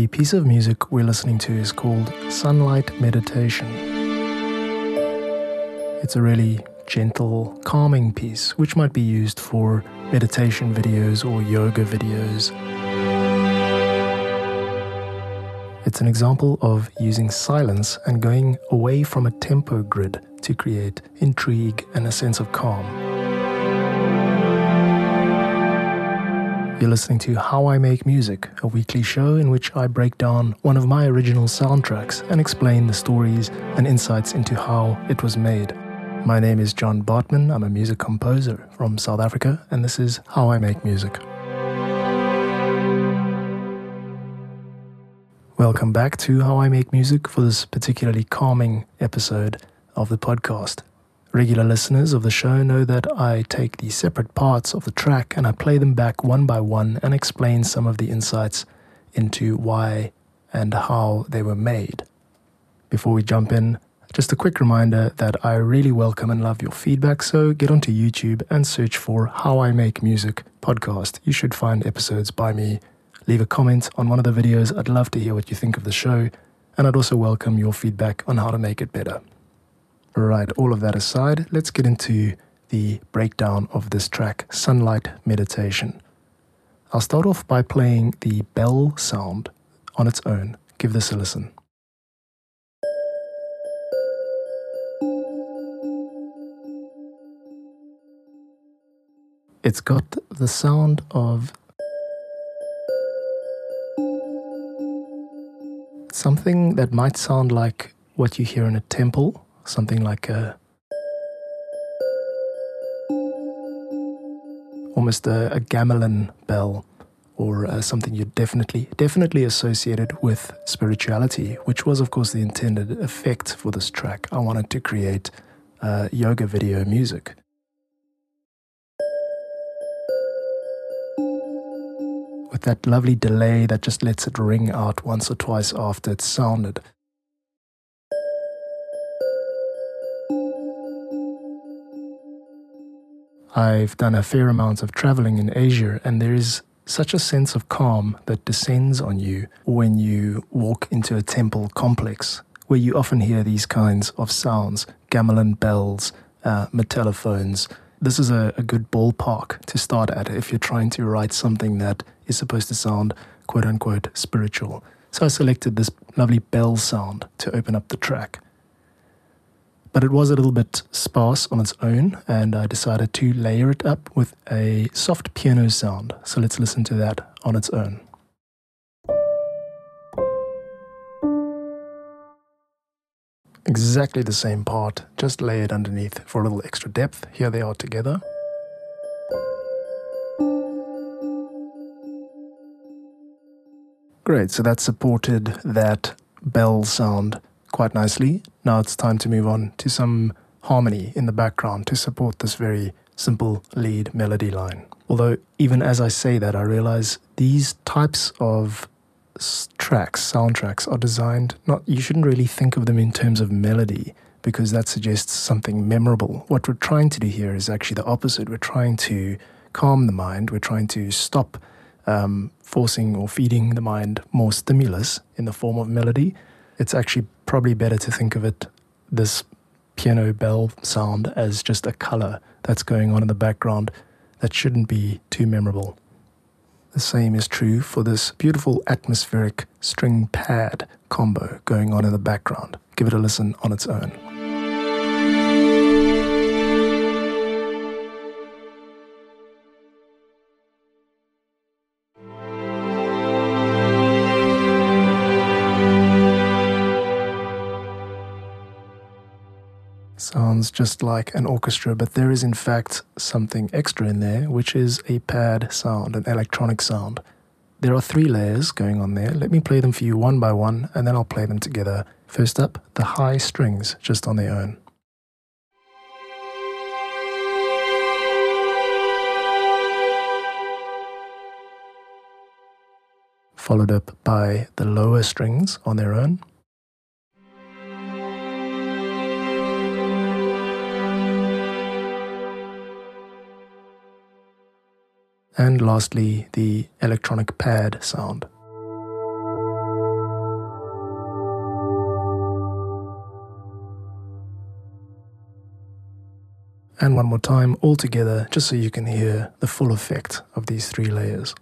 The piece of music we're listening to is called Sunlight Meditation. It's a really gentle, calming piece which might be used for meditation videos or yoga videos. It's an example of using silence and going away from a tempo grid to create intrigue and a sense of calm. You're listening to How I Make Music, a weekly show in which I break down one of my original soundtracks and explain the stories and insights into how it was made. My name is John Bartmann. I'm a music composer from South Africa, and this is How I Make Music. Welcome back to How I Make Music for this particularly calming episode of the podcast. Regular listeners of the show know that I take the separate parts of the track and I play them back one by one and explain some of the insights into why and how they were made. Before we jump in, just a quick reminder that I really welcome and love your feedback, so get onto YouTube and search for How I Make Music podcast. You should find episodes by me leave a comment on one of the videos. I'd love to hear what you think of the show, and I'd also welcome your feedback on how to make it better. Right, all of that aside, let's get into the breakdown of this track, Sunlight Meditation. I'll start off by playing the bell sound on its own. Give this a listen. It's got the sound of something that might sound like what you hear in a temple, something like a almost a, a gamelan bell or uh, something you definitely definitely associated with spirituality, which was of course the intended effect for this track. I wanted to create uh, yoga video music. with that lovely delay that just lets it ring out once or twice after it's sounded. I've done a fair amount of traveling in Asia, and there is such a sense of calm that descends on you when you walk into a temple complex, where you often hear these kinds of sounds gamelan bells, uh, metallophones. This is a, a good ballpark to start at if you're trying to write something that is supposed to sound quote unquote spiritual. So I selected this lovely bell sound to open up the track. But it was a little bit sparse on its own, and I decided to layer it up with a soft piano sound. So let's listen to that on its own. Exactly the same part, just layered underneath for a little extra depth. Here they are together. Great, so that supported that bell sound quite nicely. Now it's time to move on to some harmony in the background to support this very simple lead melody line. Although, even as I say that, I realize these types of tracks, soundtracks, are designed not, you shouldn't really think of them in terms of melody because that suggests something memorable. What we're trying to do here is actually the opposite. We're trying to calm the mind, we're trying to stop um, forcing or feeding the mind more stimulus in the form of melody, it's actually probably better to think of it, this piano bell sound, as just a color that's going on in the background that shouldn't be too memorable. The same is true for this beautiful atmospheric string pad combo going on in the background. Give it a listen on its own. Sounds just like an orchestra, but there is in fact something extra in there, which is a pad sound, an electronic sound. There are three layers going on there. Let me play them for you one by one, and then I'll play them together. First up, the high strings just on their own. Followed up by the lower strings on their own. and lastly, the electronic pad sound. And one more time, all together, just so you can hear the full effect of these three layers.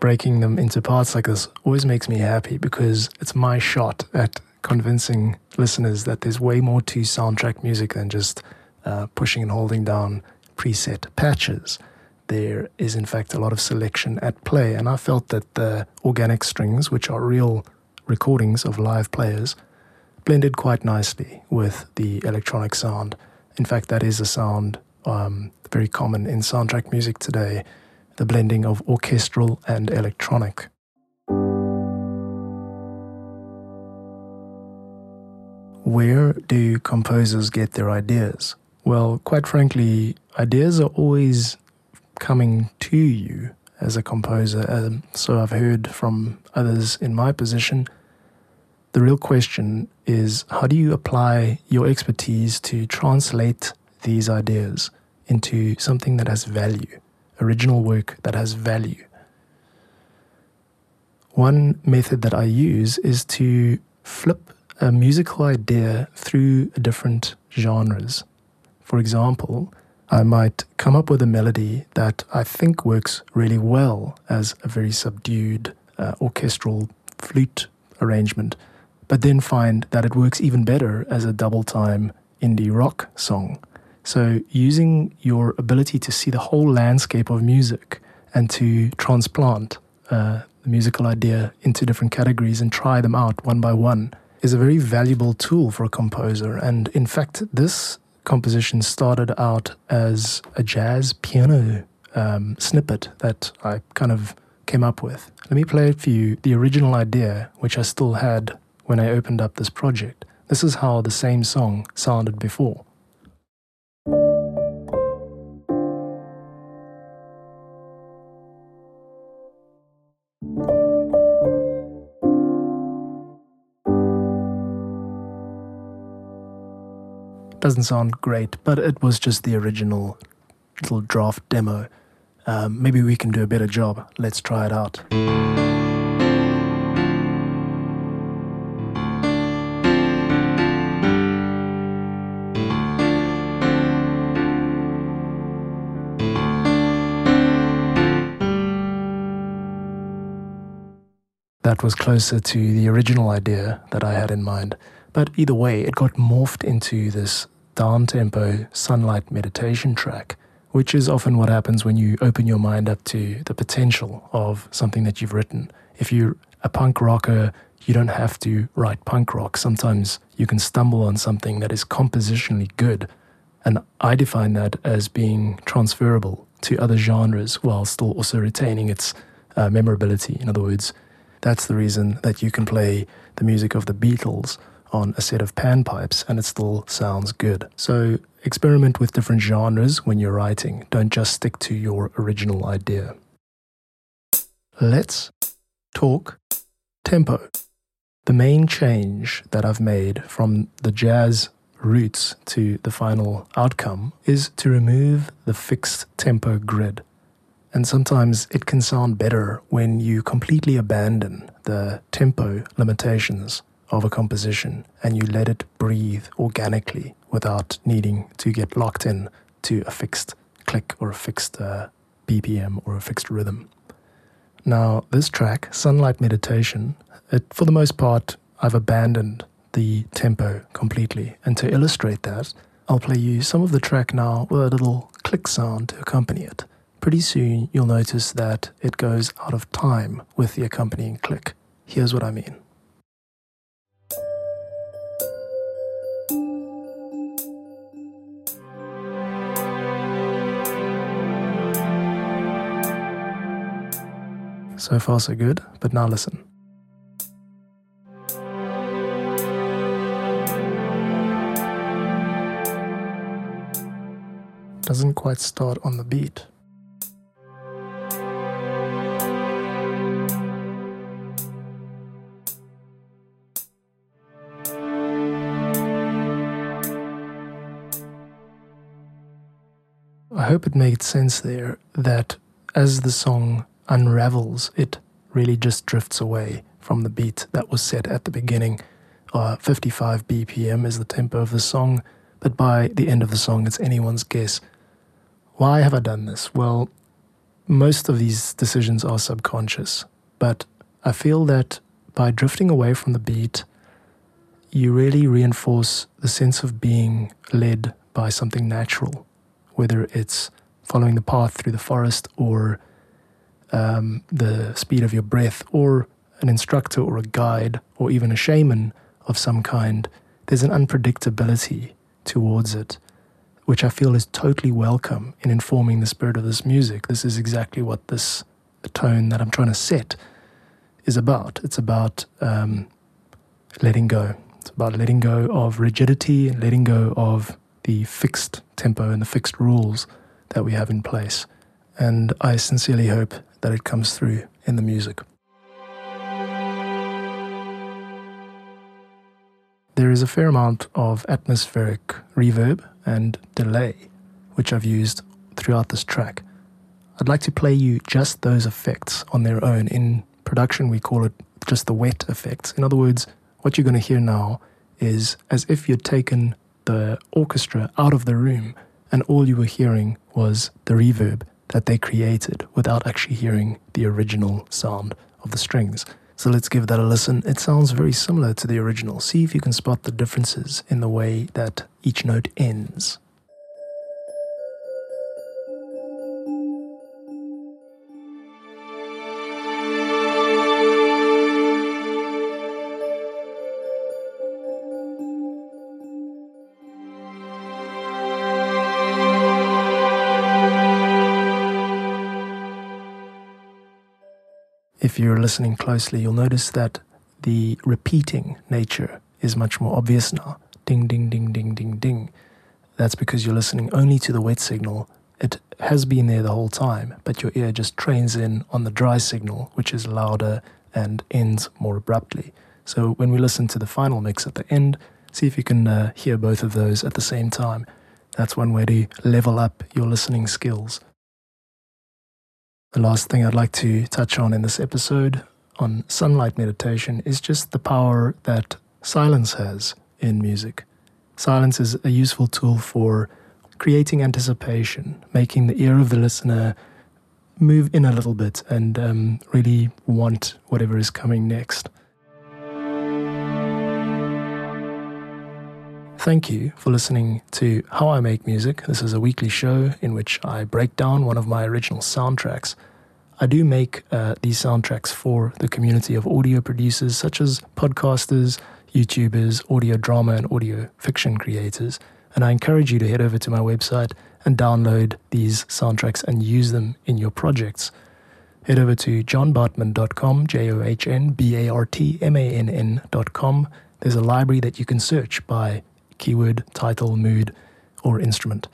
breaking them into parts like this always makes me happy because it's my shot at convincing listeners that there's way more to soundtrack music than just uh, pushing and holding down preset patches. There is, in fact, a lot of selection at play, and I felt that the organic strings, which are real recordings of live players, blended quite nicely with the electronic sound. In fact, that is a sound um, very common in soundtrack music today the blending of orchestral and electronic. Where do composers get their ideas? Well, quite frankly, ideas are always coming to you as a composer. Um, so I've heard from others in my position. The real question is how do you apply your expertise to translate these ideas into something that has value, original work that has value? One method that I use is to flip a musical idea through different genres. For example, I might come up with a melody that I think works really well as a very subdued uh, orchestral flute arrangement, but then find that it works even better as a double time indie rock song. So, using your ability to see the whole landscape of music and to transplant uh, the musical idea into different categories and try them out one by one is a very valuable tool for a composer. And in fact, this composition started out as a jazz piano um, snippet that I kind of came up with. Let me play it for you the original idea, which I still had when I opened up this project. This is how the same song sounded before. Doesn't sound great, but it was just the original little draft demo. Um, maybe we can do a better job. Let's try it out. That was closer to the original idea that I had in mind. But either way, it got morphed into this down tempo sunlight meditation track, which is often what happens when you open your mind up to the potential of something that you've written. If you're a punk rocker, you don't have to write punk rock. Sometimes you can stumble on something that is compositionally good. And I define that as being transferable to other genres while still also retaining its uh, memorability. In other words, that's the reason that you can play the music of the Beatles on a set of panpipes and it still sounds good. So experiment with different genres when you're writing. Don't just stick to your original idea. Let's talk tempo. The main change that I've made from the jazz roots to the final outcome is to remove the fixed tempo grid. And sometimes it can sound better when you completely abandon the tempo limitations of a composition and you let it breathe organically without needing to get locked in to a fixed click or a fixed uh, BPM or a fixed rhythm. Now, this track, Sunlight Meditation, it, for the most part, I've abandoned the tempo completely. And to illustrate that, I'll play you some of the track now with a little click sound to accompany it. Pretty soon, you'll notice that it goes out of time with the accompanying click. Here's what I mean. So far, so good, but now listen. Doesn't quite start on the beat. I hope it made sense there that as the song unravels, it really just drifts away from the beat that was set at the beginning. Uh, 55 BPM is the tempo of the song, but by the end of the song, it's anyone's guess. Why have I done this? Well, most of these decisions are subconscious, but I feel that by drifting away from the beat, you really reinforce the sense of being led by something natural, whether it's following the path through the forest or um, the speed of your breath or an instructor or a guide or even a shaman of some kind. There's an unpredictability towards it, which I feel is totally welcome in informing the spirit of this music. This is exactly what this tone that I'm trying to set is about. It's about um, letting go. It's about letting go of rigidity and letting go of the fixed tempo and the fixed rules that we have in place. And I sincerely hope that it comes through in the music. There is a fair amount of atmospheric reverb and delay, which I've used throughout this track. I'd like to play you just those effects on their own. In production, we call it just the wet effects. In other words, what you're going to hear now is as if you'd taken the orchestra out of the room and all you were hearing was the reverb that they created without actually hearing the original sound of the strings. So let's give that a listen. It sounds very similar to the original. See if you can spot the differences in the way that each note ends. If you're listening closely, you'll notice that the repeating nature is much more obvious now. Ding, ding, ding, ding, ding, ding. That's because you're listening only to the wet signal. It has been there the whole time, but your ear just trains in on the dry signal, which is louder and ends more abruptly. So when we listen to the final mix at the end, see if you can uh, hear both of those at the same time. That's one way to level up your listening skills. The last thing I'd like to touch on in this episode on sunlight meditation is just the power that silence has in music. Silence is a useful tool for creating anticipation, making the ear of the listener move in a little bit and um, really want whatever is coming next. Thank you for listening to How I Make Music. This is a weekly show in which I break down one of my original soundtracks. I do make uh, these soundtracks for the community of audio producers, such as podcasters, YouTubers, audio drama, and audio fiction creators. And I encourage you to head over to my website and download these soundtracks and use them in your projects. Head over to johnbartmann.com, J O H N B A R T M A N N.com. There's a library that you can search by keyword, title, mood, or instrument.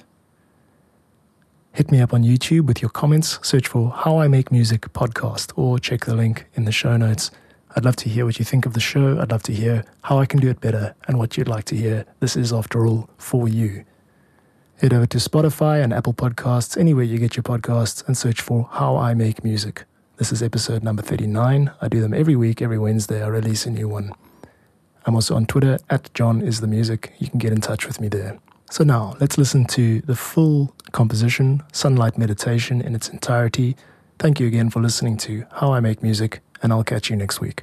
Hit me up on YouTube with your comments, search for How I Make Music podcast, or check the link in the show notes. I'd love to hear what you think of the show. I'd love to hear how I can do it better and what you'd like to hear. This is, after all, for you. Head over to Spotify and Apple Podcasts, anywhere you get your podcasts, and search for How I Make Music. This is episode number 39. I do them every week, every Wednesday, I release a new one. I'm also on Twitter at John is the Music. You can get in touch with me there. So now let's listen to the full composition, Sunlight Meditation, in its entirety. Thank you again for listening to How I Make Music, and I'll catch you next week.